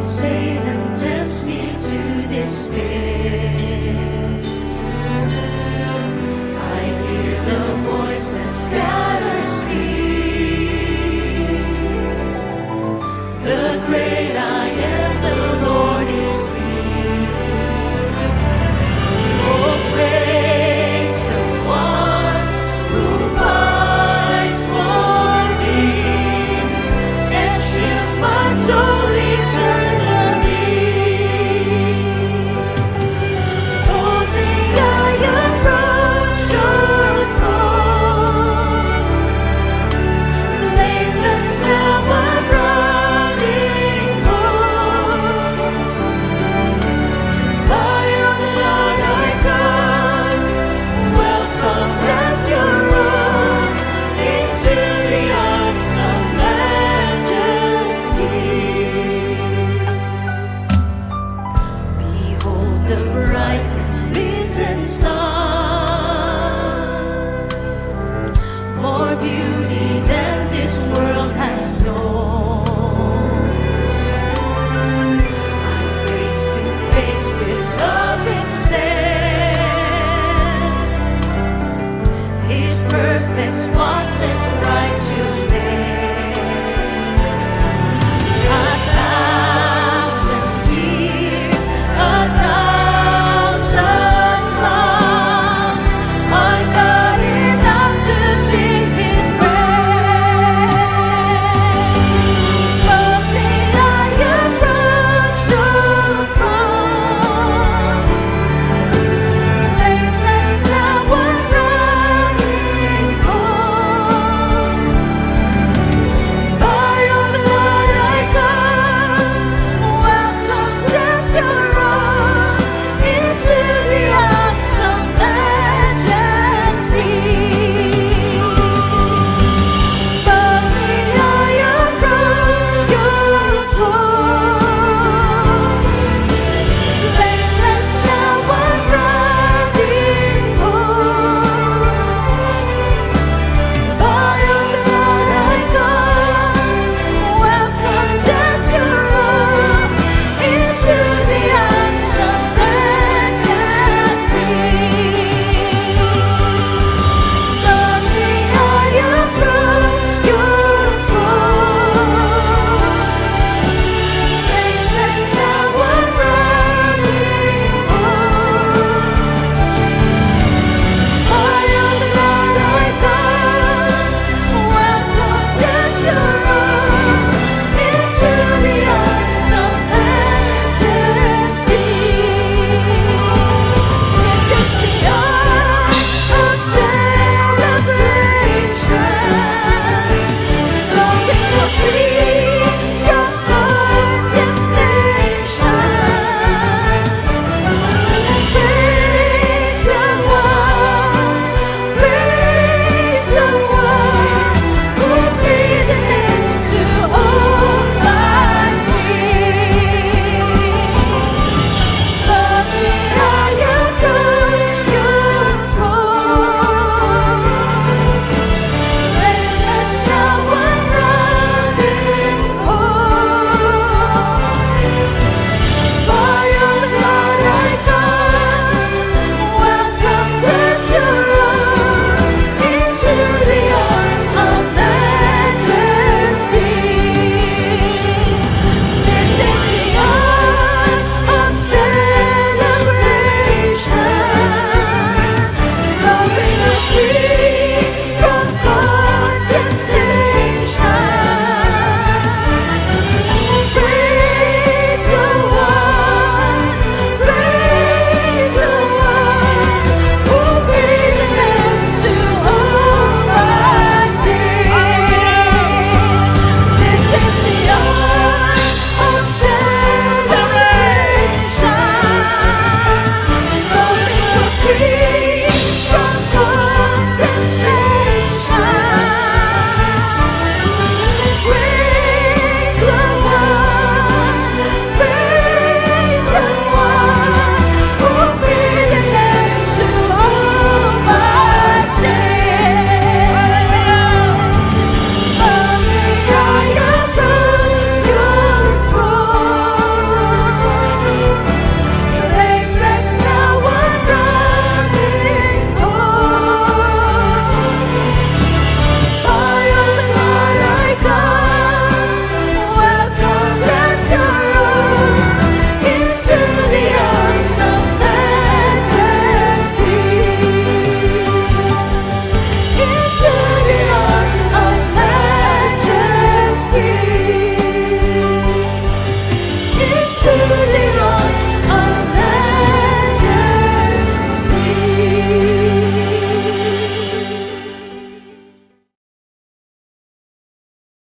Satan tempts me to despair.